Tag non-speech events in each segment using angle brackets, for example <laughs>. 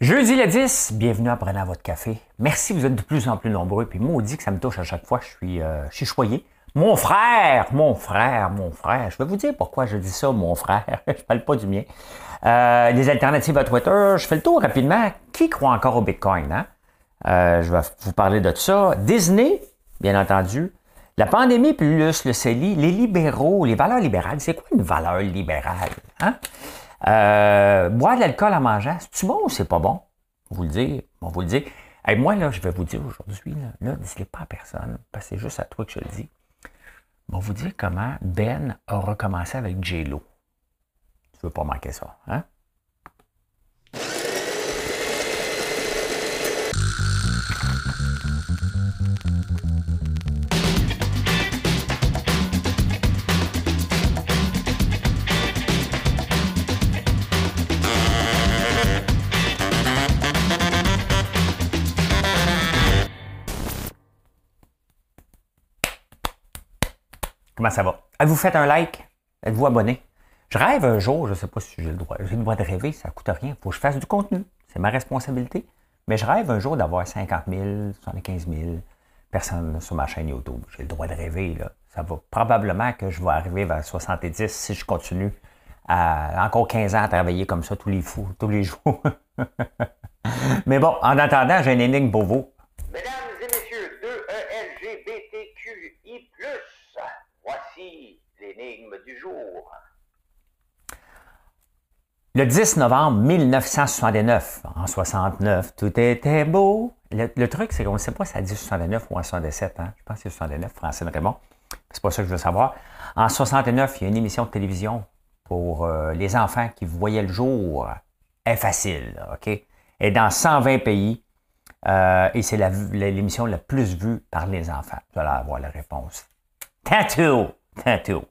Jeudi le 10, bienvenue à Prenant votre café. Merci, vous êtes de plus en plus nombreux. Puis maudit que ça me touche à chaque fois, je suis, euh, choyé. Mon frère, mon frère, mon frère. Je vais vous dire pourquoi je dis ça, mon frère. <laughs> je parle pas du mien. Euh, les alternatives à Twitter, je fais le tour rapidement. Qui croit encore au Bitcoin? Hein? Euh, je vais vous parler de ça. Disney, bien entendu. La pandémie plus le CELI, les libéraux, les valeurs libérales. C'est quoi une valeur libérale? Hein? Euh, boire de l'alcool en mangeant, c'est bon ou c'est pas bon? On vous le dire, on vous le dire. Et moi, là, je vais vous dire aujourd'hui, là, dites pas à personne, parce que c'est juste à toi que je le dis. Je vais vous dire comment Ben a recommencé avec J-Lo. Tu veux pas manquer ça, hein? Ça va? Avez-vous fait un like? Êtes-vous abonné? Je rêve un jour, je ne sais pas si j'ai le droit. J'ai le droit de rêver, ça ne coûte rien. Il faut que je fasse du contenu. C'est ma responsabilité. Mais je rêve un jour d'avoir 50 000, 75 000 personnes sur ma chaîne YouTube. J'ai le droit de rêver. Là. Ça va probablement que je vais arriver vers 70 si je continue à encore 15 ans à travailler comme ça tous les tous les jours. <laughs> Mais bon, en attendant, j'ai une énigme pour vous. Mesdames et messieurs, 2-E-L-G-B-T-Q-I+, voici du jour. Le 10 novembre 1969, en 69, tout était beau. Le, truc, c'est qu'on ne sait pas si ça dit 69 ou en 67. Hein? Je pense que c'est 69, Francine Raymond. C'est pas ça que je veux savoir. En 69, il y a une émission de télévision pour euh, les enfants qui voyaient le jour. Est facile, OK? Et dans 120 pays. Euh, et c'est l'émission la, plus vue par les enfants. Vous allez avoir la réponse. Tattoo! Tattoo.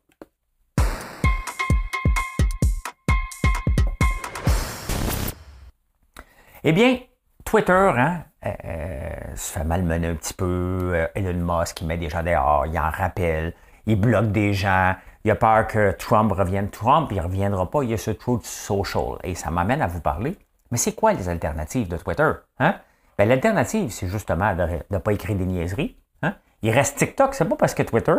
Eh bien, Twitter, hein, euh, se fait malmener un petit peu. Euh, Elon Musk, il met des gens dehors, il en rappelle, il bloque des gens. Il a peur que Trump revienne. Trump, il ne reviendra pas. Il y a ce Truth Social. Et ça m'amène à vous parler. Mais c'est quoi les alternatives de Twitter? Hein? Ben, L'alternative, c'est justement de ne pas écrire des niaiseries. Hein? Il reste TikTok. C'est pas parce que Twitter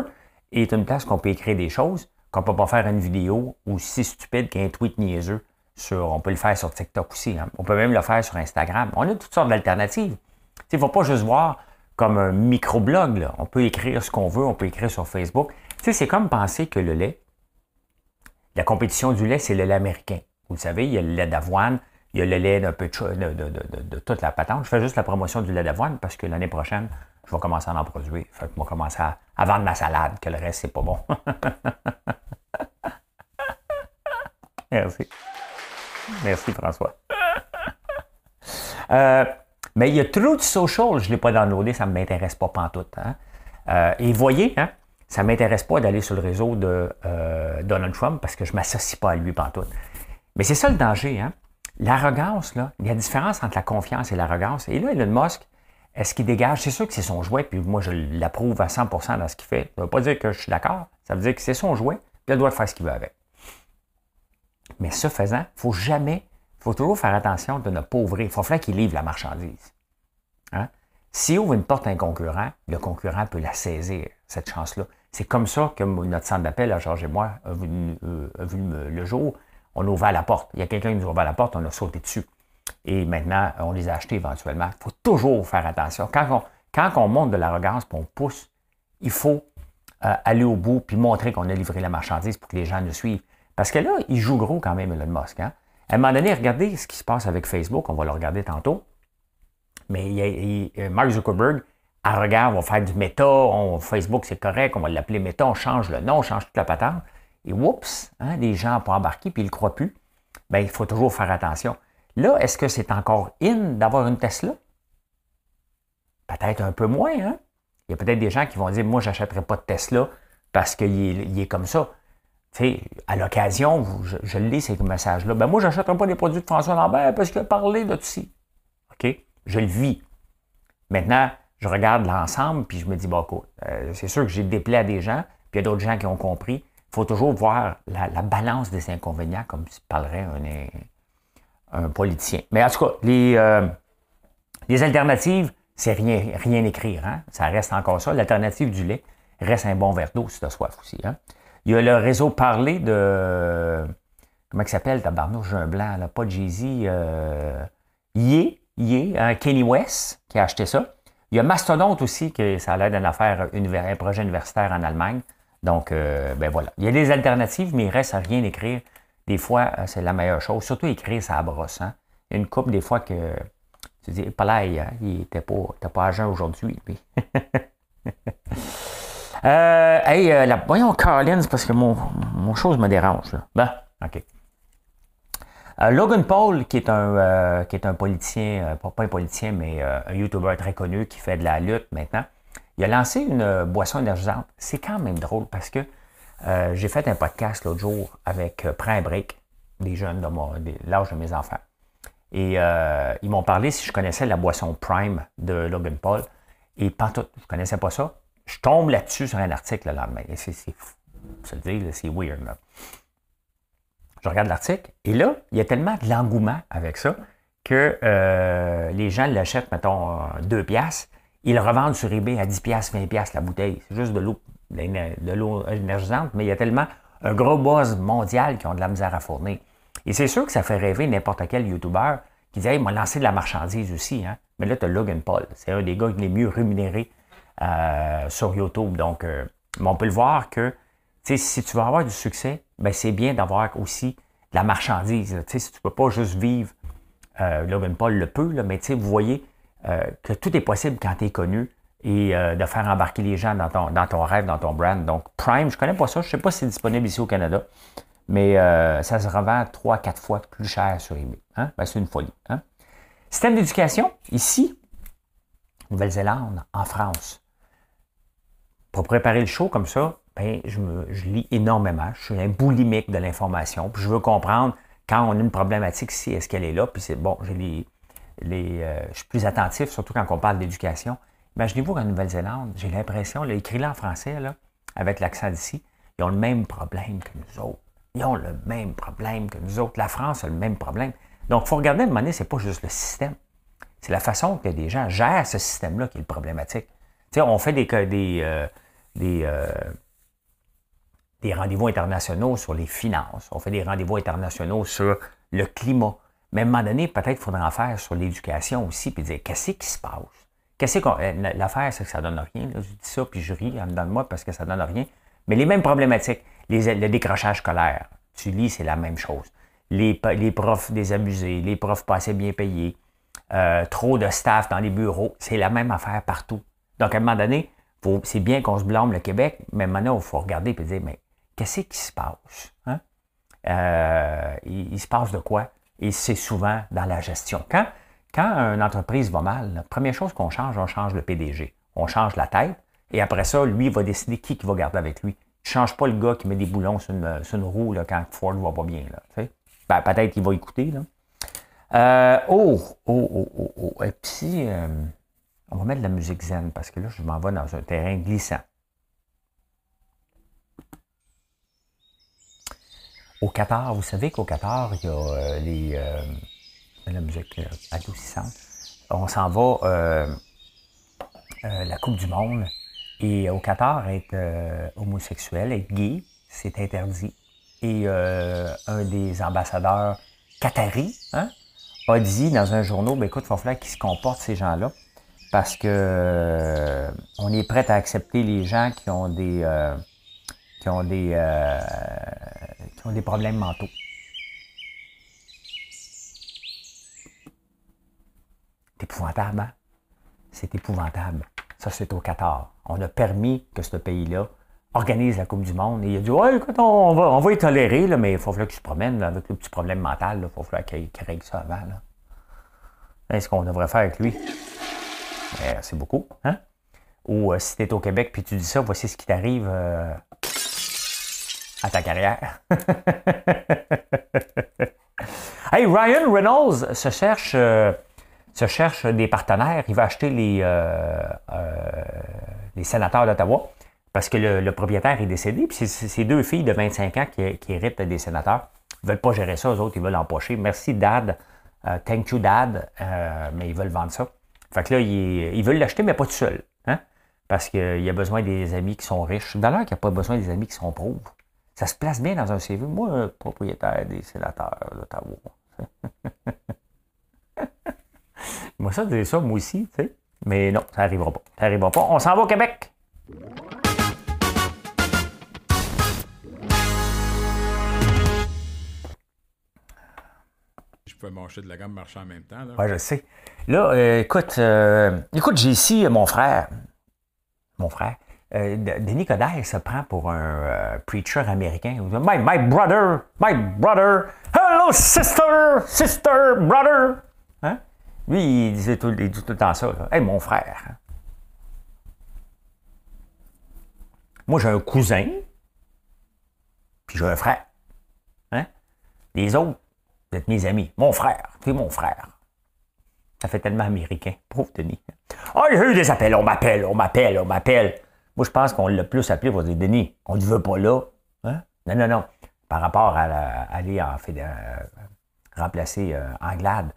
est une place qu'on peut écrire des choses qu'on ne peut pas faire une vidéo aussi stupide qu'un tweet niaiseux on peut le faire sur TikTok aussi. Hein. On peut même le faire sur Instagram. On a toutes sortes d'alternatives. Il ne faut pas juste voir comme un microblog. On peut écrire ce qu'on veut, on peut écrire sur Facebook. C'est comme penser que le lait, la compétition du lait, c'est le lait américain. Vous savez, il y a le lait d'avoine, il y a le lait de, toute la patente. Je fais juste la promotion du lait d'avoine parce que l'année prochaine, je vais commencer à en produire. Je vais commencer à, à vendre ma salade, que le reste, c'est pas bon. <laughs> Merci. Merci, François. Euh, mais il y a Truth Social, je ne l'ai pas downloadé, ça ne m'intéresse pas pantoute. Hein? Euh, et voyez, hein, ça ne m'intéresse pas d'aller sur le réseau de euh, Donald Trump parce que je ne m'associe pas à lui pantoute. Mais c'est ça le danger. Hein? L'arrogance, il y a une différence entre la confiance et l'arrogance. Et là, Elon Musk, est-ce qu'il dégage? C'est sûr que c'est son jouet, puis moi, je l'approuve à 100% dans ce qu'il fait. Ça ne veut pas dire que je suis d'accord. Ça veut dire que c'est son jouet, puis il doit faire ce qu'il veut avec. Mais ce faisant, il faut jamais, faut toujours faire attention de ne pas ouvrir. Il faut faire qu'il livre la marchandise. Hein? S'il ouvre une porte à un concurrent, le concurrent peut la saisir, cette chance-là. C'est comme ça que notre centre d'appel, Georges et moi, a vu, euh, le jour. On a ouvert la porte. Il y a quelqu'un qui nous a ouvert la porte, on a sauté dessus. Et maintenant, on les a achetés éventuellement. Il faut toujours faire attention. Quand on, quand on monte de l'arrogance et on pousse, il faut euh, aller au bout puis montrer qu'on a livré la marchandise pour que les gens nous suivent. Parce que là, il joue gros quand même, Elon Musk. Hein? À un moment donné, regardez ce qui se passe avec Facebook, on va le regarder tantôt. Mais il, euh, Mark Zuckerberg, à regard, on va faire du méta, Facebook c'est correct, on va l'appeler méta, on change le nom, on change toute la patente. Et oups, hein, les gens pas embarquer puis ils ne croient plus. Bien, il faut toujours faire attention. Là, est-ce que c'est encore in d'avoir une Tesla? Peut-être un peu moins. Hein? Il y a peut-être des gens qui vont dire Moi, je n'achèterai pas de Tesla parce qu'il est comme ça à l'occasion, je, lis ces messages-là. Ben moi, je n'achèterai pas les produits de François Lambert parce qu'il a parlé de tout OK? Je le vis. Maintenant, je regarde l'ensemble, puis je me dis, bon, euh, c'est sûr que j'ai déplait à des gens, puis il y a d'autres gens qui ont compris. Il faut toujours voir la, balance des inconvénients, comme parlerait un, politicien. Mais en tout cas, les, euh, alternatives, c'est rien, rien écrire. Hein? Ça reste encore ça. L'alternative du lait reste un bon verre d'eau si tu as soif aussi. Hein? Il y a le réseau parlé de. Comment il s'appelle, tabarnouche, j'ai un blanc, là, pas Jay-Z. Euh, Yé, Yé, hein, Kenny West, qui a acheté ça. Il y a Mastodonte aussi, que ça a l'air d'une affaire, un projet universitaire en Allemagne. Donc, euh, ben voilà. Il y a des alternatives, mais il reste à rien écrire. Des fois, euh, c'est la meilleure chose. Surtout écrire, ça brosse. Hein? Il y a une coupe des fois que tu dis, pas là, hein, il n'était pas, pas agent aujourd'hui, <laughs> euh, hey, euh, la, voyons, Carlin, parce que mon, mon chose me dérange. Ben, OK. Euh, Logan Paul, qui est un, qui est un politicien, pas, un politicien, mais un YouTuber très connu qui fait de la lutte maintenant, il a lancé une boisson énergisante. C'est quand même drôle parce que j'ai fait un podcast l'autre jour avec Prends break, des jeunes de, de l'âge de mes enfants. Et euh, ils m'ont parlé si je connaissais la boisson Prime de Logan Paul. Et pantoute, je ne connaissais pas ça. Je tombe là-dessus sur un article le lendemain. C'est, c'est, c'est weird. Je regarde l'article et là, il y a tellement de l'engouement avec ça que euh, les gens l'achètent, mettons, 2 piastres. Ils le revendent sur eBay à 10 piastres, 20 piastres la bouteille. C'est juste de l'eau, de l'eau énergisante, mais il y a tellement un gros buzz mondial qui ont de la misère à fournir. Et c'est sûr que ça fait rêver n'importe quel YouTuber qui dit Hey, m'a lancé de la marchandise aussi. Hein? Mais là, tu as Logan Paul. C'est un des gars les mieux rémunérés euh, sur YouTube. Donc, euh, on peut le voir que si tu veux avoir du succès, ben, c'est bien d'avoir aussi de la marchandise. si tu ne peux pas juste vivre, euh, Logan Paul le peut, là, mais vous voyez que tout est possible quand tu es connu et de faire embarquer les gens dans ton, dans ton rêve, dans ton brand. Donc, Prime, je ne connais pas ça. Je ne sais pas si c'est disponible ici au Canada mais euh, ça se revend 3-4 fois plus cher sur eBay. Hein? Ben, c'est une folie. Hein? Système d'éducation, ici, Nouvelle-Zélande, en France. Pour préparer le show comme ça, ben, je, me, lis énormément. Je suis un boulimique de l'information. Puis je veux comprendre quand on a une problématique ici, est-ce qu'elle est là. Puis c'est bon, j'ai les, les, euh, je suis plus attentif, surtout quand on parle d'éducation. Imaginez-vous qu'en Nouvelle-Zélande, j'ai l'impression, écrit là en français, là, avec l'accent d'ici, ils ont le même problème que nous autres. Ils ont le même problème que nous autres. La France a le même problème. Donc, il faut regarder à un moment ce n'est pas juste le système. C'est la façon que des gens gèrent ce système-là qui est le problématique. Tu sais, on fait des, des, euh, des, euh, des rendez-vous internationaux sur les finances. On fait des rendez-vous internationaux sur le climat. Mais à un moment donné, peut-être qu'il faudrait en faire sur l'éducation aussi, puis dire qu'est-ce qui se passe? Qu'est-ce qu'on. Euh, l'affaire, c'est que ça ne donne rien. Je dis ça, puis je ris en dedans de moi parce que ça ne donne rien. Mais les mêmes problématiques le décrochage scolaire, tu lis, c'est la même chose. Les, les, profs désabusés, les profs pas assez bien payés, euh, trop de staff dans les bureaux, c'est la même affaire partout. Donc, à un moment donné, c'est bien qu'on se blâme le Québec, mais maintenant, il faut regarder et dire, mais qu'est-ce qui se passe? Hein? Euh, il, se passe de quoi? Et c'est souvent dans la gestion. Quand, quand une entreprise va mal, la première chose qu'on change, on change le PDG. On change la tête, et après ça, lui, il va décider qui, va garder avec lui ne change pas le gars qui met des boulons sur une, roue là, quand Ford ne va pas bien. Ben, peut-être qu'il va écouter. Là. Euh, oh, oh, oh, oh, oh. Et puis, euh, on va mettre de la musique zen parce que là, je m'en vais dans un terrain glissant. Au Qatar, vous savez qu'au Qatar, il y a euh, les, la musique adoucissante. On s'en va la Coupe du Monde. Et au Qatar, être euh, homosexuel, être gay, c'est interdit. Et euh, un des ambassadeurs qataris hein, a dit dans un journal, ben, écoute, il va falloir qu'ils se comportent, ces gens-là, parce que euh, on est prêt à accepter les gens qui ont des, qui ont des, qui ont des problèmes mentaux. C'est épouvantable, hein? C'est épouvantable. Ça, c'est au Qatar. On a permis que ce pays-là organise la Coupe du Monde. Et il a dit Ouais, écoute, on va, on va y tolérer, là, mais il faut que tu te promènes avec le petit problème mental. Il faut falloir qu'il règle ça avant. Est-ce qu'on devrait faire avec lui? C'est beaucoup. Hein? Ou euh, si tu es au Québec puis tu dis ça, voici ce qui t'arrive euh, à ta carrière. <laughs> hey, Ryan Reynolds se cherche. Euh, des partenaires. Il va acheter les, euh, euh, les sénateurs d'Ottawa parce que le, propriétaire est décédé. Puis c'est deux filles de 25 ans qui, héritent des sénateurs. Ils veulent pas gérer ça, eux autres, ils veulent empocher. Merci, Dad, Euh, thank you, dad. Euh, mais ils veulent vendre ça. Fait que là, ils, veulent l'acheter, mais pas tout seul. Hein? Parce qu'il y a besoin des amis qui sont riches. D'ailleurs, il n'y a pas besoin des amis qui sont pauvres. Ça se place bien dans un CV. Moi, propriétaire des sénateurs d'Ottawa. <laughs> moi, ça, c'est ça, moi aussi, tu sais. Mais non, ça n'arrivera pas. Ça n'arrivera pas. On s'en va au Québec. Marcher de la gamme, marcher en même temps. Là. Je sais. Là, euh, écoute, euh, écoute, j'ai ici mon frère. Mon frère. Euh, Denis Coderre se prend pour un euh, preacher américain. My, my brother, my brother, hello sister, sister, brother. Hein? Lui, il disait tout, dit tout le temps ça. Hey, mon frère. Moi, j'ai un cousin, puis j'ai un frère. Hein? Les autres, vous êtes mes amis. Mon frère, tu es mon frère. Ça fait tellement américain. Pauvre Denis. Ah, oh, j'ai eu des appels. On m'appelle, on m'appelle, on m'appelle. Moi, je pense qu'on l'a plus appelé pour dire Denis, on ne veut pas là. Hein? Non, non, non. Par rapport à, aller en euh, remplacer euh, Anglade.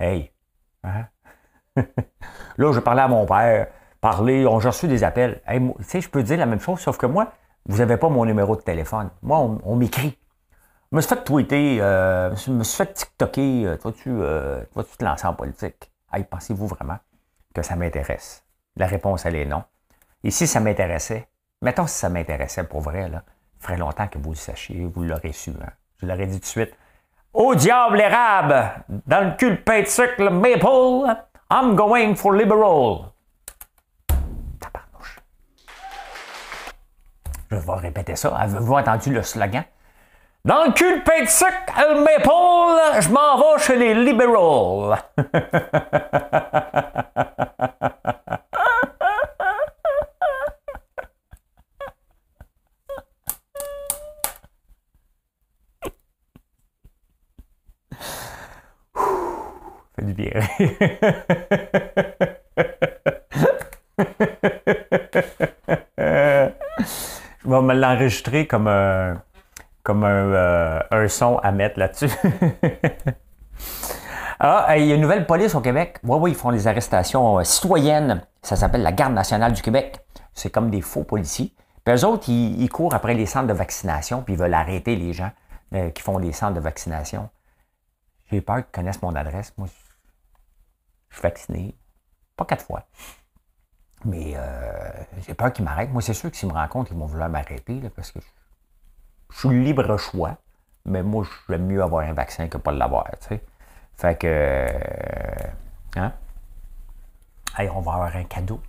Hey. Hein? <laughs> là, je parlais à mon père. Parler, on, j'ai reçu des appels. Hey, tu sais, je peux dire la même chose, sauf que moi, vous n'avez pas mon numéro de téléphone. Moi, on m'écrit. Je me suis fait tweeter, euh, je me suis fait TikToker. Euh, toi, tu, euh, toi, tu te lances en politique. Hey, pensez-vous vraiment que ça m'intéresse? La réponse, elle est non. Et si ça m'intéressait, mettons si ça m'intéressait pour vrai, là, il ferait longtemps que vous le sachiez, vous l'aurez su. Hein. Je l'aurais dit tout de suite. Au diable l'érable! Dans le cul de sucre, le maple, I'm going for liberal. Tabarnouche. Je vais répéter ça. Avez-vous entendu le slogan? Dans le cul de pain de sucre, le je m'en vais chez les liberals. <laughs> fait du bien. <laughs> je vais me l'enregistrer comme un comme un, euh, un, son à mettre là-dessus. <laughs> ah, il y a une nouvelle police au Québec. Oui, oui, ils font des arrestations euh, citoyennes. Ça s'appelle la Garde nationale du Québec. C'est comme des faux policiers. Puis eux autres, ils, ils, courent après les centres de vaccination, puis ils veulent arrêter les gens euh, qui font des centres de vaccination. J'ai peur qu'ils connaissent mon adresse. Moi, je suis vacciné. Pas quatre fois. Mais j'ai peur qu'ils m'arrêtent. Moi, c'est sûr que s'ils me rencontrent, ils vont vouloir m'arrêter parce que je je suis libre choix, mais moi, j'aime mieux avoir un vaccin que pas l'avoir, tu sais. Fait que, euh, hein? Hey, on va avoir un cadeau.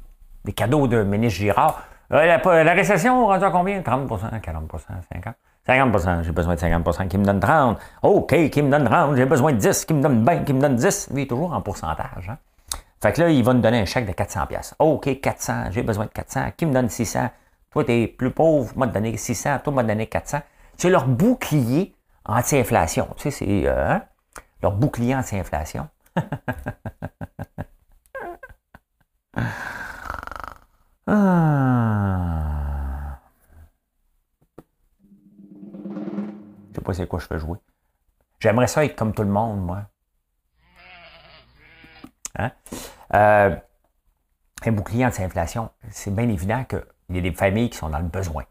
Des cadeaux de ministre Girard. Euh, la, la, récession, rendu à combien? 30% 40% 50 50% j'ai besoin de 50% qui me donne 30. OK, qui me donne 30, j'ai besoin de 10, qui me donne 20, qui me donne 10. Lui, toujours en pourcentage. Hein? Fait que là, il va nous donner un chèque de 400 pièces. OK, 400, j'ai besoin de 400. Qui me donne 600? Toi, tu es plus pauvre, te donner 600, toi, te donner 400. C'est leur bouclier anti-inflation. Tu sais, c'est euh, hein? leur bouclier anti-inflation. <laughs> ah. Je sais pas c'est quoi je fais jouer. J'aimerais ça être comme tout le monde, moi. Hein? Euh, un bouclier anti-inflation, c'est bien évident qu'il y a des familles qui sont dans le besoin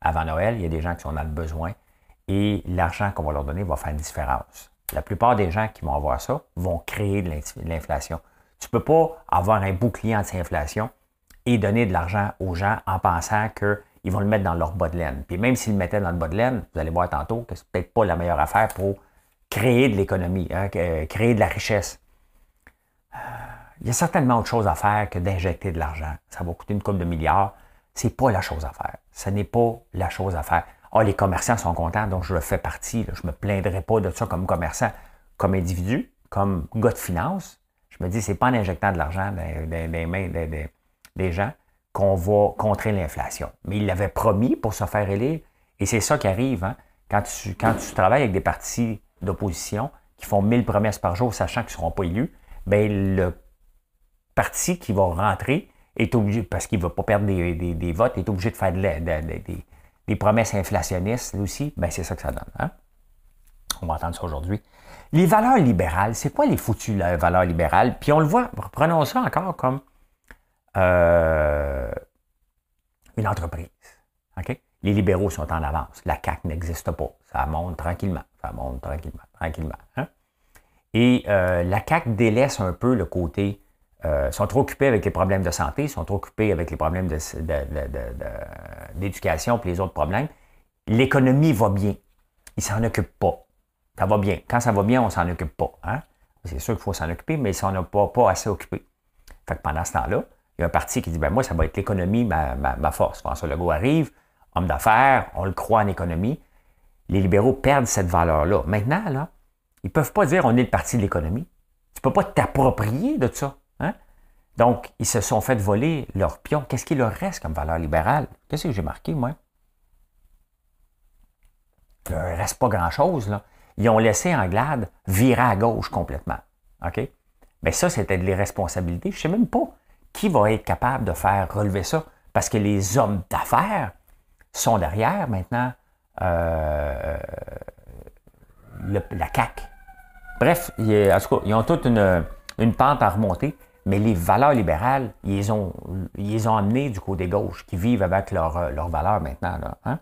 avant Noël, il y a des gens qui dans le besoin et l'argent qu'on va leur donner va faire une différence. La plupart des gens qui vont avoir ça vont créer de l'inflation. Tu ne peux pas avoir un bouclier anti-inflation et donner de l'argent aux gens en pensant qu'ils vont le mettre dans leur bas de laine. Puis même s'ils le mettaient dans le bas de laine, vous allez voir tantôt que ce n'est peut-être pas la meilleure affaire pour créer de l'économie, hein, créer de la richesse. Euh, il y a certainement autre chose à faire que d'injecter de l'argent. Ça va coûter une coupe de milliards. C'est pas la chose à faire. Ce n'est pas la chose à faire. Ah, les commerçants sont contents, donc je fais partie. Je ne me plaindrai pas de ça comme commerçant, comme individu, comme gars de finance. Je me dis, c'est pas en injectant de l'argent dans, les mains des, gens qu'on va contrer l'inflation. Mais il l'avait promis pour se faire élire. Et c'est ça qui arrive. Hein? Quand, tu, quand tu travailles avec des partis d'opposition qui font 1000 promesses par jour, sachant qu'ils ne seront pas élus, bien, le parti qui va rentrer est obligé, parce qu'il ne va pas perdre des, des, votes, est obligé de faire des promesses inflationnistes aussi, ben c'est ça que ça donne. Hein? On va entendre ça aujourd'hui. Les valeurs libérales, c'est quoi les foutues valeurs libérales? Puis on le voit, prenons ça encore comme euh, une entreprise. Les libéraux sont en avance. La CAQ n'existe pas. Ça monte tranquillement. Ça monte tranquillement, tranquillement. hein? Et euh, la CAQ délaisse un peu le côté. Euh, sont trop occupés avec les problèmes de santé, sont trop occupés avec les problèmes d'éducation et les autres problèmes. L'économie va bien. Ils s'en occupent pas. Ça va bien. Quand ça va bien, on s'en occupe pas. Hein? C'est sûr qu'il faut s'en occuper, mais ils s'en ont pas, pas assez occupé. Fait que pendant ce temps-là, il y a un parti qui dit ben moi, ça va être l'économie, ma, ma, ma force. François Legault arrive, homme d'affaires, on le croit en économie. Les libéraux perdent cette valeur-là. Maintenant, là, ils ne peuvent pas dire on est le parti de l'économie. Tu ne peux pas t'approprier de ça. Donc, ils se sont fait voler leur pion. Qu'est-ce qu'il leur reste comme valeur libérale? Qu'est-ce que j'ai marqué, moi? Il ne reste pas grand-chose. Là. Ils ont laissé Anglade virer à gauche complètement. OK? Mais ça, c'était de l'irresponsabilité. Je ne sais même pas qui va être capable de faire relever ça. Parce que les hommes d'affaires sont derrière maintenant euh, le- la CAQ. Bref, en tout cas, ils ont toute une, une pente à remonter, mais les valeurs libérales, ils les ont, ils ont amenées du côté gauche, qui vivent avec leurs leurs valeurs maintenant. Là, hein?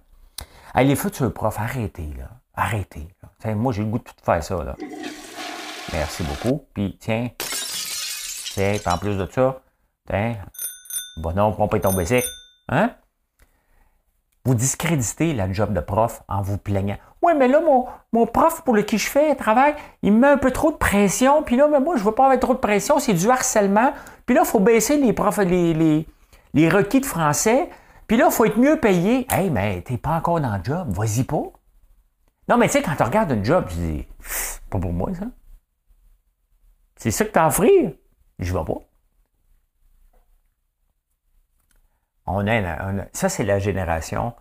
Hey, les futurs profs, arrêtez, là. Arrêtez. Tiens, moi, j'ai le goût de tout faire ça. Là. Merci beaucoup. Puis, tiens, tiens, en plus de ça, tiens, bon non, prends pas ton basic. Hein? Vous discréditez la job de prof en vous plaignant. Oui, mais là, mon, mon prof pour lequel je fais travail, il me met un peu trop de pression. Puis là, mais moi, je veux pas avoir trop de pression. C'est du harcèlement. Puis là, il faut baisser les, profs, les, les, les requis de français. Puis là, il faut être mieux payé. Hey, mais t'es pas encore dans le job. Vas-y pas. Non, mais tu sais, quand tu regardes un job, tu dis, pas pour moi, ça. C'est ça que t'as à offrir. Je vais pas. On a, ça, c'est la génération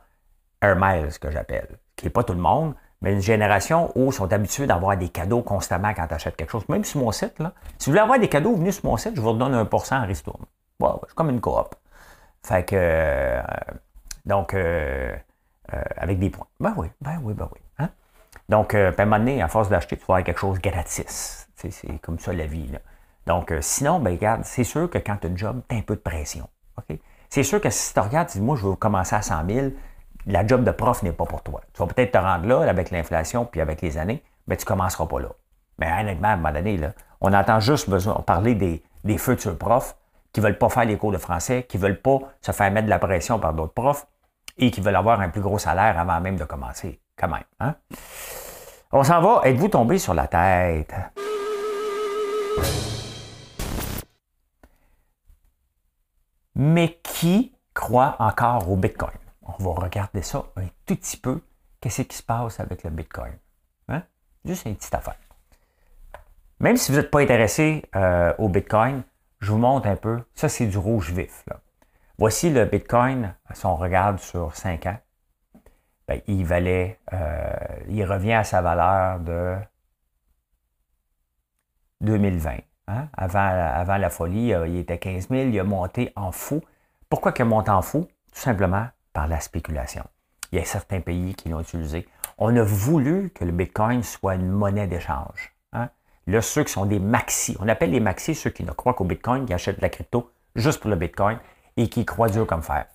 Air Miles que j'appelle, qui n'est pas tout le monde, mais une génération où ils sont habitués d'avoir des cadeaux constamment quand tu achètes quelque chose. Même sur mon site, là, si vous voulez avoir des cadeaux, venez sur mon site, je vous redonne 1% en ristourne. Ouais, c'est comme une coop. Fait que, euh, donc, euh, euh, avec des points. Ben oui, ben oui, ben oui. Hein? Donc, euh, puis à un moment donné, à force d'acheter, tu vas avoir quelque chose gratis. C'est comme ça la vie. là. Donc, sinon, ben regarde, c'est sûr que quand tu as un job, tu as un peu de pression. OK? C'est sûr que si tu regardes, tu dis, moi, je veux commencer à 100 000, la job de prof n'est pas pour toi. Tu vas peut-être te rendre là, avec l'inflation puis avec les années, mais tu ne commenceras pas là. Mais honnêtement, à un moment donné, là, on entend juste besoin, parler des, des futurs profs qui ne veulent pas faire les cours de français, qui ne veulent pas se faire mettre de la pression par d'autres profs et qui veulent avoir un plus gros salaire avant même de commencer, quand même. Hein? On s'en va. Êtes-vous tombé sur la tête? Mais qui croit encore au Bitcoin? On va regarder ça un tout petit peu. Qu'est-ce qui se passe avec le Bitcoin? Hein? Juste une petite affaire. Même si vous n'êtes pas intéressé euh, au Bitcoin, je vous montre un peu. Ça, c'est du rouge vif. Voici le Bitcoin, si on regarde sur 5 ans. Ben, il valait, euh, il revient à sa valeur de 2020. Hein? Avant, avant la folie, euh, il était 15 000, il a monté en fou. Pourquoi qu'il a monté en fou? Tout simplement par la spéculation. Il y a certains pays qui l'ont utilisé. On a voulu que le Bitcoin soit une monnaie d'échange. hein? Là, ceux qui sont des maxi, on appelle les maxi ceux qui ne croient qu'au Bitcoin, qui achètent de la crypto juste pour le Bitcoin et qui croient dur comme fer.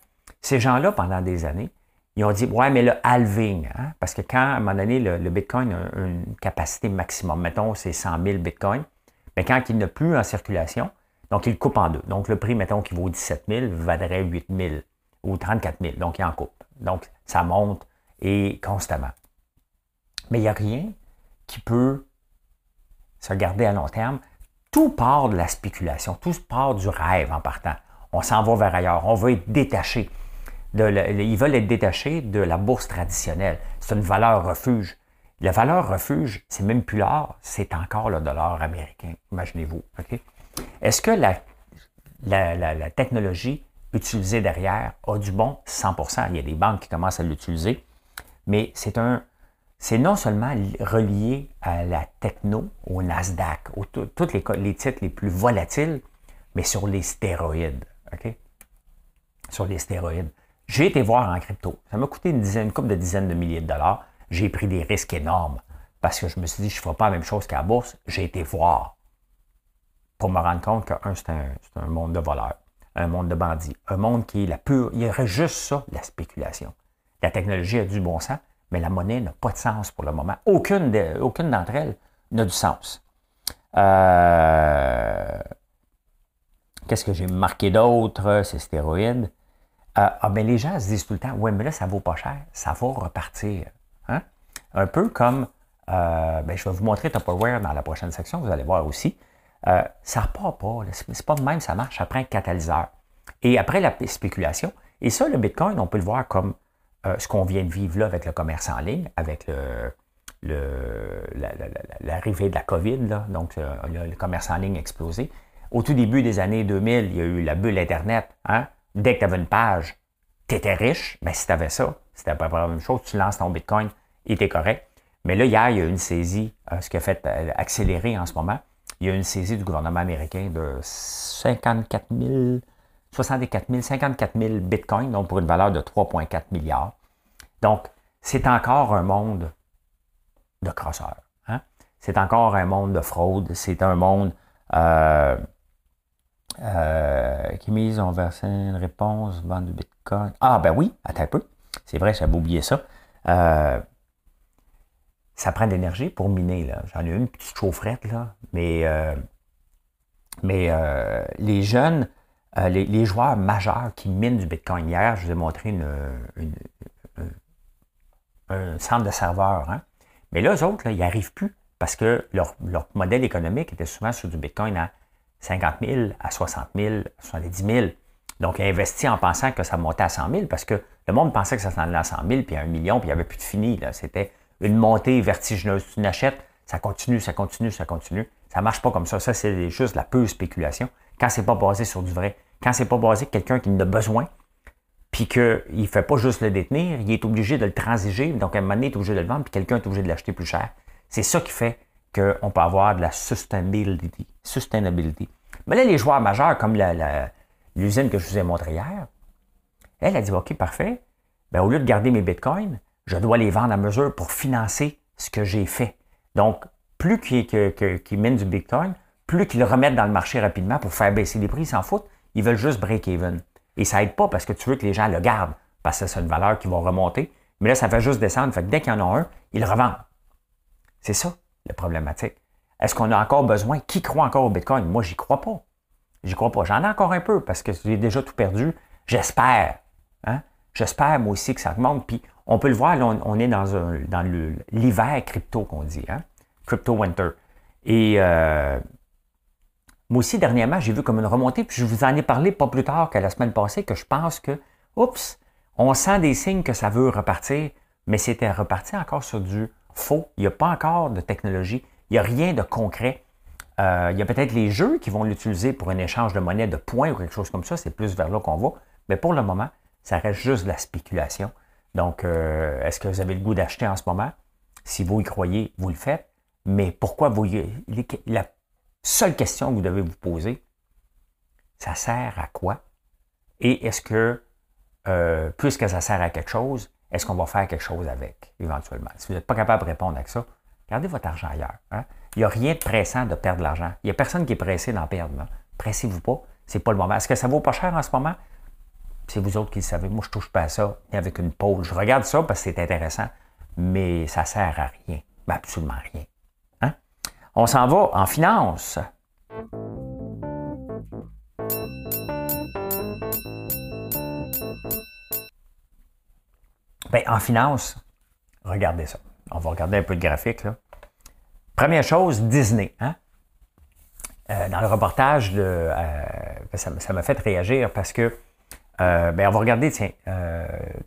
Ces gens-là, pendant des années, ils ont dit, ouais, mais le halving, hein, parce que quand, à un moment donné, le, le Bitcoin a une capacité maximum, mettons, c'est 100 000 Bitcoins, mais quand il n'est plus en circulation, donc il coupe en deux. Donc le prix, mettons, qui vaut 17 000, vaudrait 8 000 ou 34 000. Donc il en coupe. Donc ça monte et constamment. Mais il n'y a rien qui peut se garder à long terme. Tout part de la spéculation, tout part du rêve en partant. On s'en va vers ailleurs, on veut être détaché. Ils veulent être détachés de la bourse traditionnelle. C'est une valeur refuge. La valeur refuge, c'est même plus l'or, c'est encore le dollar américain. Imaginez-vous. Est-ce que la, technologie utilisée derrière a du bon 100% Il y a des banques qui commencent à l'utiliser, mais c'est un, c'est non seulement li- relié à la techno, au Nasdaq, aux tous les, les titres les plus volatiles, mais sur les stéroïdes. OK? Sur les stéroïdes. J'ai été voir en crypto. Ça m'a coûté une dizaine, une couple de dizaines de milliers de dollars. J'ai pris des risques énormes. parce que je me suis dit, je ne ferai pas la même chose qu'à la bourse. J'ai été voir pour me rendre compte que, un, c'est un, un, monde de voleurs, un monde de bandits, un monde qui est la pure. Il y aurait juste ça, la spéculation. La technologie a du bon sens, mais la monnaie n'a pas de sens pour le moment. Aucune, de, aucune d'entre elles n'a du sens. Euh, qu'est-ce que j'ai marqué d'autre? C'est stéroïdes. Euh, ah, mais les gens se disent tout le temps, oui, mais là, ça vaut pas cher, ça va repartir. Un peu comme, euh, ben, je vais vous montrer Tupperware dans la prochaine section, vous allez voir aussi. Euh, ça repart pas, c'est pas de même, ça marche après un catalyseur. Et après la spéculation, et ça, le Bitcoin, on peut le voir comme euh, ce qu'on vient de vivre là avec le commerce en ligne, avec le, l'arrivée de la COVID, là, donc euh, le, commerce en ligne explosé. Au tout début des années 2000, il y a eu la bulle Internet. Hein? Dès que tu avais une page, tu étais riche. Mais si tu avais ça, c'était pas la même chose. Tu lances ton Bitcoin tu es correct. Mais là, hier, il y a eu une saisie, euh, ce qui a fait accélérer en ce moment. Il y a eu une saisie du gouvernement américain de 54 000, 64 000, 54 000 bitcoins, donc pour une valeur de 3,4 milliards. Donc, c'est encore un monde de crosseurs. Hein? C'est encore un monde de fraude. C'est un monde euh, euh, qui mise, on versé une réponse, vente du bitcoin. Ah, ben oui, attends un peu. C'est vrai, j'avais oublié ça. Euh, ça prend de l'énergie pour miner. J'en ai une petite chaufferette, mais, mais les jeunes, les, joueurs majeurs qui minent du Bitcoin hier, je vous ai montré un centre de serveurs. Hein? Mais là, eux autres, ils n'y arrivent plus parce que leur, modèle économique était souvent sur du Bitcoin à 50 000, à 60 000, à 70 000. Donc, ils investi en pensant que ça montait à 100 000 parce que le monde pensait que ça s'en allait à 100 000, puis à 1 million, puis il n'y avait plus de fini. C'était une montée vertigineuse. Tu n'achètes, ça continue, ça continue, ça continue. Ça ne marche pas comme ça. Ça, c'est juste la pure spéculation. Quand c'est pas basé sur du vrai, quand c'est pas basé sur quelqu'un qui en a besoin, puis qu'il ne fait pas juste le détenir, il est obligé de le transiger, donc à un moment donné, il est obligé de le vendre, puis quelqu'un est obligé de l'acheter plus cher. C'est ça qui fait qu'on peut avoir de la sustainability. Mais là, les joueurs majeurs, comme l'usine que je vous ai montrée hier, elle a dit OK, parfait. Bien, au lieu de garder mes bitcoins, je dois les vendre à mesure pour financer ce que j'ai fait. Donc, plus qu'ils qu minent du bitcoin, plus qu'ils le remettent dans le marché rapidement pour faire baisser les prix, ils s'en foutent. Ils veulent juste break-even. Et ça aide pas parce que tu veux que les gens le gardent, parce que c'est une valeur qui va remonter. Mais là, ça fait juste descendre. Fait que dès qu'il y en a un, ils le revendent. C'est ça, la problématique. Est-ce qu'on a encore besoin? Qui croit encore au Bitcoin? Moi, j'y crois pas. J'y crois pas. J'en ai encore un peu parce que j'ai déjà tout perdu. J'espère. Hein? J'espère, moi aussi, que ça augmente. Puis, on peut le voir, on, est dans, dans l'hiver crypto qu'on dit. Hein? Crypto winter. Et euh, moi aussi, dernièrement, j'ai vu comme une remontée, puis je vous en ai parlé pas plus tard que la semaine passée, que je pense que, oups, on sent des signes que ça veut repartir, mais c'était reparti encore sur du faux. Il n'y a pas encore de technologie, il n'y a rien de concret. Euh, il y a peut-être les jeux qui vont l'utiliser pour un échange de monnaie de points ou quelque chose comme ça, c'est plus vers là qu'on va, mais pour le moment, ça reste juste de la spéculation. Donc, euh, est-ce que vous avez le goût d'acheter en ce moment? Si vous y croyez, vous le faites. Mais pourquoi vous. La Seule question que vous devez vous poser, ça sert à quoi? Et est-ce que, euh, puisque ça sert à quelque chose, est-ce qu'on va faire quelque chose avec, éventuellement? Si vous n'êtes pas capable de répondre à ça, gardez votre argent ailleurs. Hein? Il n'y a rien de pressant de perdre l'argent. Il n'y a personne qui est pressé d'en perdre. Pressez-vous pas. C'est pas le moment. Est-ce que ça vaut pas cher en ce moment? C'est vous autres qui le savez. Moi, je touche pas à ça, avec une pause. Je regarde ça parce que c'est intéressant, mais ça sert à rien. absolument rien. On s'en va en finance. Bien, en finance, regardez ça. On va regarder un peu de graphique. Là. Première chose, Disney. Hein? Euh, dans le reportage, de, euh, ça m'a fait réagir parce que, euh, ben, on va regarder, tiens,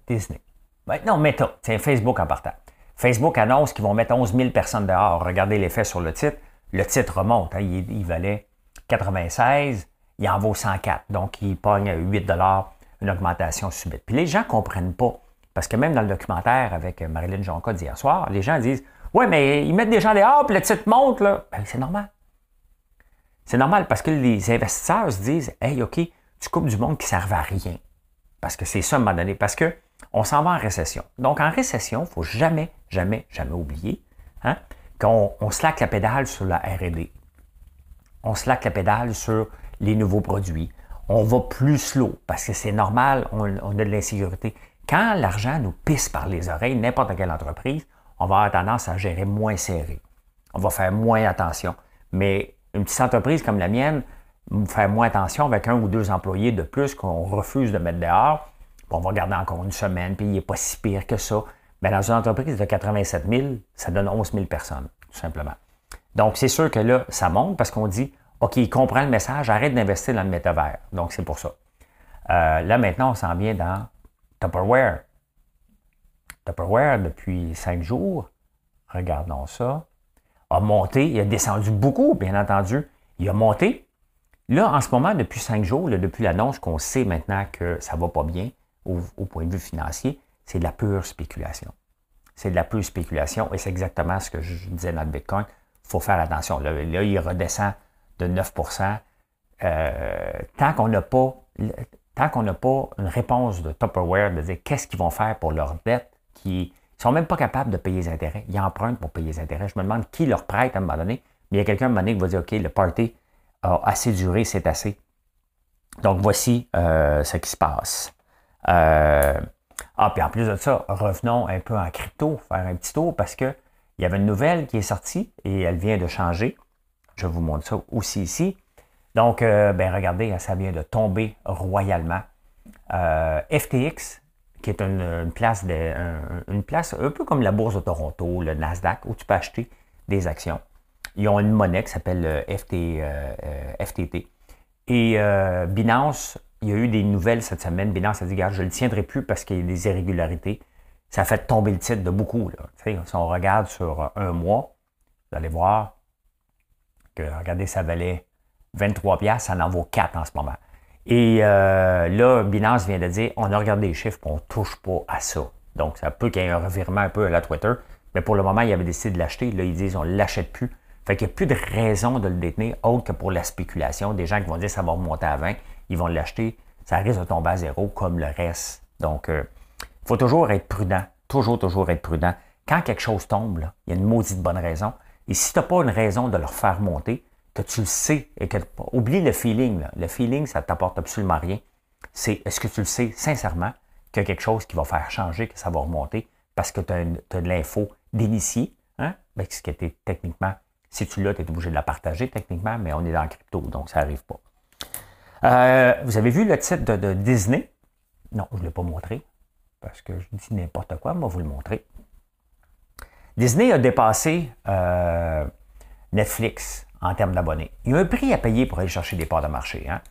Disney. Ben, non, Meta, tiens, Facebook en partant. Facebook annonce qu'ils vont mettre 11 000 personnes dehors. Regardez l'effet sur le titre. Le titre remonte. Hein. il, valait 96, il en vaut 104. Donc, il pogne 8 une augmentation subite. Puis les gens ne comprennent pas. Parce que même dans le documentaire avec Marilyn Jonca d'hier soir, les gens disent Ouais, mais ils mettent des gens dehors, puis le titre monte. Là. Ben, c'est normal. C'est normal parce que les investisseurs se disent Hey, OK, tu coupes du monde qui ne servent à rien. Parce que c'est ça à un moment donné. Parce qu'on s'en va en récession. Donc, en récession, il ne faut jamais, jamais, jamais oublier hein, qu'on on slack la pédale sur la R&D. On slack la pédale sur les nouveaux produits. On va plus slow parce que c'est normal, on, on a de l'insécurité. Quand l'argent nous pisse par les oreilles, n'importe quelle entreprise, on va avoir tendance à gérer moins serré. On va faire moins attention. Mais une petite entreprise comme la mienne, faire moins attention avec un ou deux employés de plus qu'on refuse de mettre dehors, on va garder encore une semaine, puis il n'est pas si pire que ça. Mais dans une entreprise de 87 000, ça donne 11 000 personnes, tout simplement. Donc, c'est sûr que là, ça monte parce qu'on dit, OK, il comprend le message, arrête d'investir dans le métavers. Donc, c'est pour ça. Euh, là, maintenant, on s'en vient dans Tupperware. Tupperware, depuis cinq jours, regardons ça, a monté, il a descendu beaucoup, bien entendu. Il a monté. Là, en ce moment, depuis cinq jours, depuis l'annonce qu'on sait maintenant que ça ne va pas bien au, point de vue financier, c'est de la pure spéculation. C'est de la pure spéculation et c'est exactement ce que je disais dans le Bitcoin. Il faut faire attention. Là, il redescend de 9% euh, Tant qu'on n'a pas pas une réponse de Tupperware de dire qu'est-ce qu'ils vont faire pour leur dette, qui ne sont même pas capables de payer les intérêts. Ils empruntent pour payer les intérêts. Je me demande qui leur prête à un moment donné. Mais il y a quelqu'un à un moment donné qui va dire OK, le party a assez duré, c'est assez. Donc voici euh, ce qui se passe. Euh, ah, puis en plus de ça, revenons un peu en crypto, faire un petit tour parce qu'il y avait une nouvelle qui est sortie et elle vient de changer. Je vous montre ça aussi ici. Donc, euh, ben regardez, ça vient de tomber royalement. FTX, qui est une, place de, une place un peu comme la bourse de Toronto, le Nasdaq, où tu peux acheter des actions. Ils ont une monnaie qui s'appelle euh, FTT. Et Binance, il y a eu des nouvelles cette semaine. Binance a dit, je ne le tiendrai plus parce qu'il y a des irrégularités. Ça a fait tomber le titre de beaucoup. Si on regarde sur un mois, vous allez voir que, regardez, ça valait 23 pièces, ça en vaut 4 en ce moment. Et euh, là, Binance vient de dire, on a regardé les chiffres, on ne touche pas à ça. Donc, ça peut qu'il y ait un revirement un peu à la Twitter, mais pour le moment, ils avaient décidé de l'acheter. Là, ils disent, on ne l'achète plus. Fait qu'il n'y a plus de raison de le détenir, autre que pour la spéculation. Des gens qui vont dire, ça va remonter à 20, ils vont l'acheter. Ça risque de tomber à zéro, comme le reste. Donc, il euh, faut toujours être prudent. Toujours, toujours être prudent. Quand quelque chose tombe, il y a une maudite bonne raison. Et si tu n'as pas une raison de le faire monter, que tu le sais et que oublie le feeling. Le feeling, ça ne t'apporte absolument rien. C'est est-ce que tu le sais sincèrement qu'il y a quelque chose qui va faire changer, que ça va remonter parce que tu as, de l'info d'initié, hein? Ben, ce qui était techniquement, si tu l'as, tu es obligé de la partager techniquement, mais on est dans le crypto, donc ça n'arrive pas. Euh, vous avez vu le titre de, Disney? Non, je ne l'ai pas montré parce que je dis n'importe quoi, moi, vous le montrer. Disney a dépassé euh, Netflix en termes d'abonnés. Il y a un prix à payer pour aller chercher des parts de marché. Hein.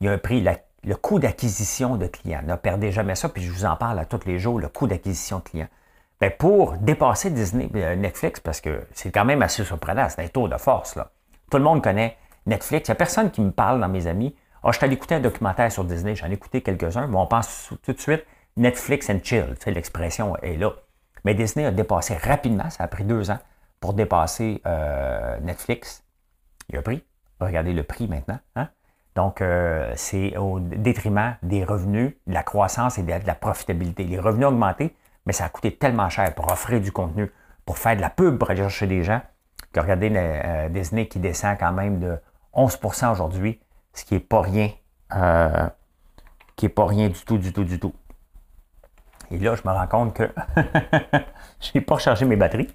Il y a un prix, le coût d'acquisition de clients. Ne perdez jamais ça, puis je vous en parle à tous les jours, le coût d'acquisition de clients. Bien, pour dépasser Disney, euh, Netflix, parce que c'est quand même assez surprenant, c'est un tour de force. Là. Tout le monde connaît Netflix. Il n'y a personne qui me parle dans mes amis. Ah, je t'ai écouté un documentaire sur Disney, j'en ai écouté quelques-uns, mais on pense tout de suite Netflix and chill. Tu sais, l'expression est là. Mais Disney a dépassé rapidement, ça a pris deux ans pour dépasser euh, Netflix. Il a un prix. Regardez le prix maintenant. Hein? Donc, euh, c'est au détriment des revenus, de la croissance et de la profitabilité. Les revenus ont augmenté, mais ça a coûté tellement cher pour offrir du contenu, pour faire de la pub pour aller chercher des gens, que regardez euh, Disney qui descend quand même de 11% aujourd'hui, ce qui n'est pas rien. Euh, qui n'est pas rien du tout, du tout, du tout. Et là, je me rends compte que <laughs> je n'ai pas rechargé mes batteries.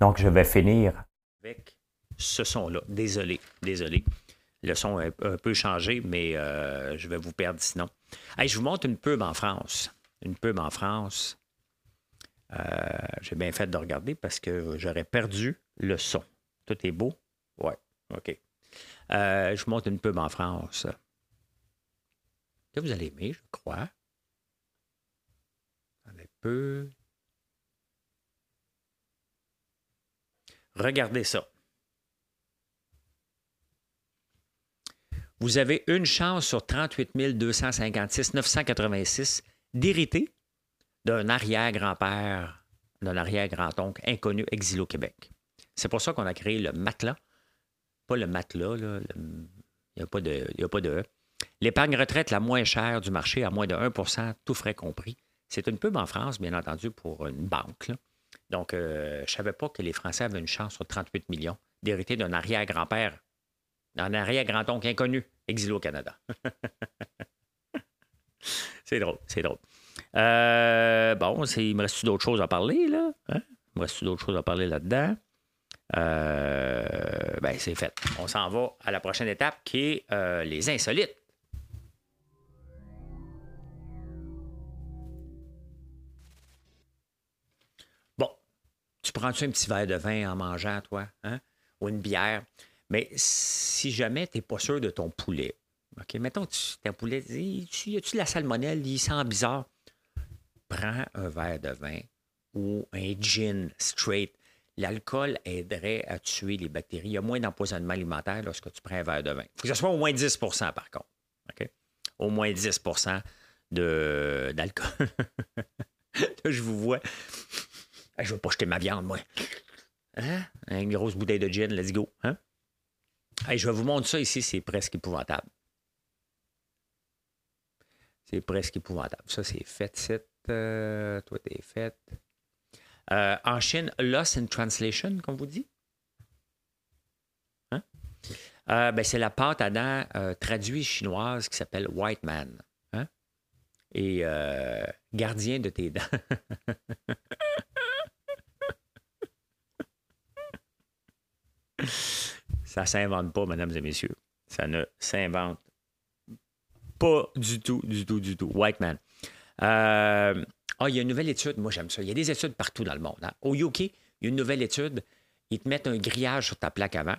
Donc, je vais finir avec ce son-là. Désolé, désolé. Le son a un peu changé, mais euh, je vais vous perdre sinon. je vous montre une pub en France. Une pub en France. Euh, j'ai bien fait de regarder parce que j'aurais perdu le son. Tout est beau? Ouais, OK. Euh, je vous montre une pub en France. Que vous allez aimer, je crois. Peu. Regardez ça. vous avez une chance sur 38 256 986 d'hériter d'un arrière-grand-père, d'un arrière-grand-oncle inconnu exilé au Québec. C'est pour ça qu'on a créé le matelas. Pas le matelas, il n'y a pas de, e. L'épargne retraite la moins chère du marché, à moins de 1% tout frais compris. C'est une pub en France, bien entendu, pour une banque. Donc, euh, je ne savais pas que les Français avaient une chance sur 38 millions d'hériter d'un arrière-grand-père, d'un arrière-grand-oncle inconnu, exilé au Canada. <laughs> c'est drôle, c'est drôle. Euh, bon, il me reste d'autres choses à parler, là? Hein? Il me reste d'autres choses à parler là-dedans? Euh, ben, c'est fait. On s'en va à la prochaine étape qui est euh, les insolites. Bon, tu prends-tu un petit verre de vin en mangeant, toi, hein? ou une bière? Mais si jamais tu n'es pas sûr de ton poulet, OK, mettons, tu, ton poulet, y a-tu de la salmonelle, il sent bizarre? Prends un verre de vin ou un gin straight l'alcool aiderait à tuer les bactéries. Il y a moins d'empoisonnement alimentaire lorsque tu prends un verre de vin. Il faut que ce soit au moins 10% par contre. Au moins 10% d'alcool. <laughs> je vous vois. Je ne veux pas jeter ma viande, moi. Hein? Une grosse bouteille de gin, let's go. Hein? je vais vous montrer ça ici, c'est presque épouvantable. C'est presque épouvantable. Ça, c'est fait, c'est. Euh, toi, t'es fait. Euh, en Chine, Lost in Translation, comme vous dit. Hein? Euh, ben, c'est la pâte à dents euh, traduite chinoise qui s'appelle White Man. Hein? Et gardien de tes dents. <laughs> Ça ne s'invente pas, mesdames et messieurs. Ça ne s'invente pas du tout, du tout, du tout. White Man. Euh, ah, il y a une nouvelle étude. Moi, j'aime ça. Il y a des études partout dans le monde. Hein. Au UK, il y a une nouvelle étude. Ils te mettent un grillage sur ta plaque avant.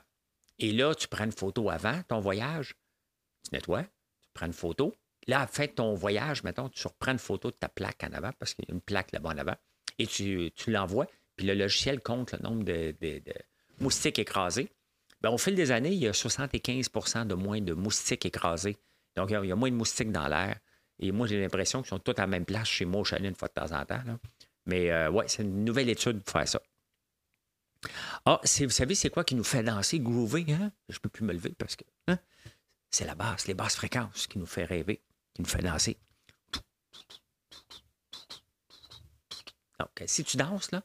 Et là, tu prends une photo avant ton voyage. Tu nettoies. Tu prends une photo. Là, fait ton voyage, mettons, tu reprends une photo de ta plaque en avant, parce qu'il y a une plaque là-bas en avant, et tu, l'envoies. Puis le logiciel compte le nombre de, moustiques écrasés. Bien, au fil des années, il y a 75% de moins de moustiques écrasés. Donc, il y a moins de moustiques dans l'air. Et moi, j'ai l'impression qu'ils sont tous à la même place chez moi au chalet une fois de temps en temps. Mais euh, ouais, c'est une nouvelle étude pour faire ça. Ah, vous savez, c'est quoi qui nous fait danser, groover? Hein? Je ne peux plus me lever parce que hein? c'est la basse, les basses fréquences qui nous fait rêver, qui nous fait danser. Donc, si tu danses, là,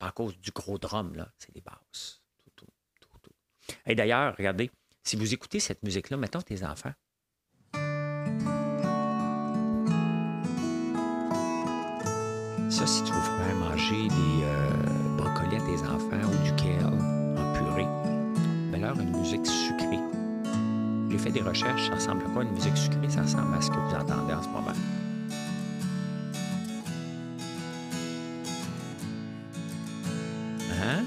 pas à cause du gros drum, là, c'est les basses. Et d'ailleurs, regardez, si vous écoutez cette musique-là, mettons tes enfants, Ça, si tu veux faire manger des euh, brocolis à tes enfants ou du kale en purée, ben leur une musique sucrée. J'ai fait des recherches, ça ressemble à quoi une musique sucrée? Ça ressemble à ce que vous entendez en ce moment. Hein?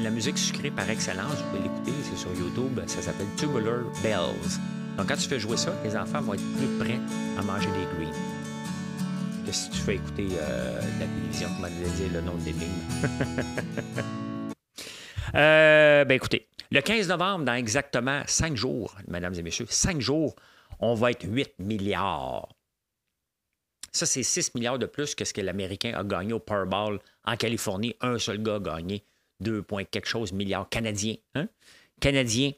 La, musique sucrée par excellence, vous pouvez l'écouter, c'est sur YouTube, ça s'appelle Tubular Bells. Donc quand tu fais jouer ça, les enfants vont être plus prêts à manger des greens si tu fais écouter euh, la télévision, comment dire le nom de l'énigme. <laughs> euh, ben écoutez, le 15 novembre, dans exactement 5 jours, mesdames et messieurs, 5 jours, on va être 8 milliards. Ça, c'est 6 milliards de plus que ce que l'Américain a gagné au Powerball en Californie. Un seul gars a gagné 2, quelque chose milliards canadiens. Hein? Canadiens.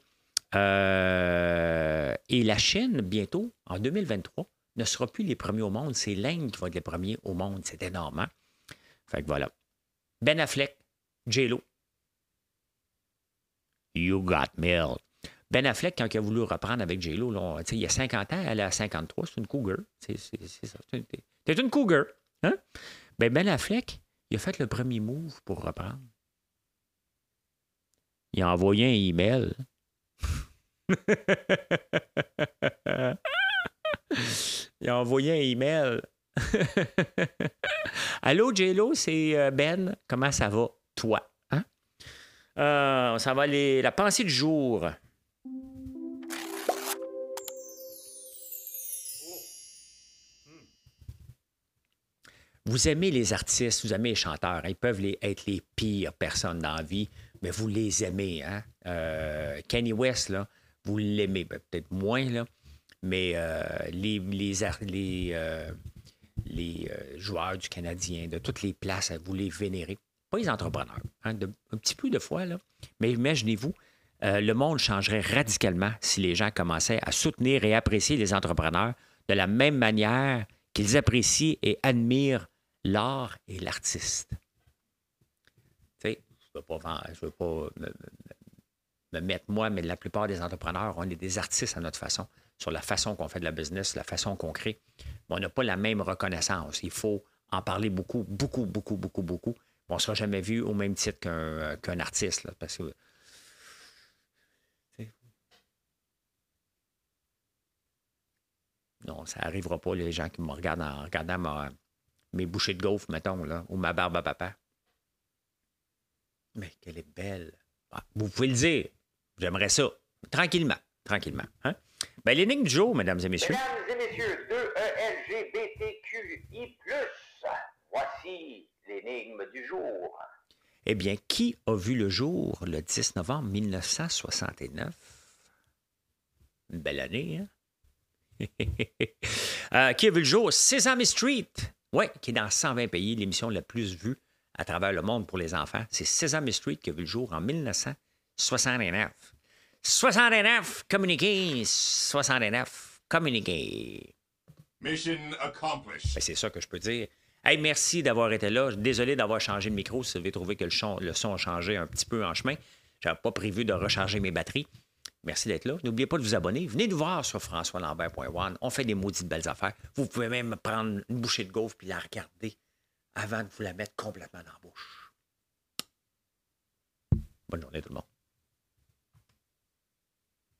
Euh, et la Chine, bientôt, en 2023, ne sera plus les premiers au monde. C'est l'Inde qui va être les premiers au monde. C'est énorme. Hein? Fait que voilà. Ben Affleck, J-Lo. You got mail. Ben Affleck, quand il a voulu reprendre avec J-Lo, il y a 50 ans, elle a 53, c'est une cougar. C'est ça. T'es une cougar. Hein? Ben, ben Affleck, il a fait le premier move pour reprendre. Il a envoyé un email. <laughs> Il a envoyé un email. <laughs> Allô, Jello, c'est euh, Ben. Comment ça va, toi? Hein? Euh, ça va aller. La pensée du jour. Vous aimez les artistes, vous aimez les chanteurs. Ils peuvent être les pires personnes dans la vie, mais vous les aimez. Hein? Euh, Kenny West, vous l'aimez. Ben, peut-être moins, là mais euh, les, les, euh, euh, joueurs du Canadien, de toutes les places, vous les vénérer. Pas les entrepreneurs, hein, un petit peu de fois, là. mais imaginez-vous, le monde changerait radicalement si les gens commençaient à soutenir et apprécier les entrepreneurs de la même manière qu'ils apprécient et admirent l'art et l'artiste. pas vendre, je veux pas me mettre moi, mais la plupart des entrepreneurs, on est des artistes à notre façon, sur la façon qu'on fait de la business, la façon qu'on crée. Mais on n'a pas la même reconnaissance. Il faut en parler beaucoup, beaucoup, beaucoup, beaucoup, beaucoup. On ne sera jamais vu au même titre qu'un qu'un artiste, là, parce que Non, ça n'arrivera pas, les gens qui me regardent en regardant ma- mes bouchées de gaufre, mettons, là, ou ma barbe à papa. Mais qu'elle est belle. Ah, vous pouvez le dire. J'aimerais ça. Tranquillement. Tranquillement. Hein? Ben, l'énigme du jour, mesdames et messieurs. Mesdames et messieurs de LGBTQI+, voici l'énigme du jour. Eh bien, qui a vu le jour le 10 novembre 1969? Une belle année, hein? <laughs> Euh, qui a vu le jour? Sesame Street? Oui, qui est dans 120 pays, l'émission la plus vue à travers le monde pour les enfants. C'est Sesame Street qui a vu le jour en 1969. 69, communiqué. 69, communiqué. Mission accomplished. Ben, c'est ça que je peux dire. Hey, merci d'avoir été là. Désolé d'avoir changé de micro si vous avez trouvé que le son, le son a changé un petit peu en chemin. Je n'avais pas prévu de recharger mes batteries. Merci d'être là. N'oubliez pas de vous abonner. Venez nous voir sur françoislambert.one. On fait des maudites belles affaires. Vous pouvez même prendre une bouchée de gaufre puis la regarder avant de vous la mettre complètement dans la bouche. Bonne journée tout le monde.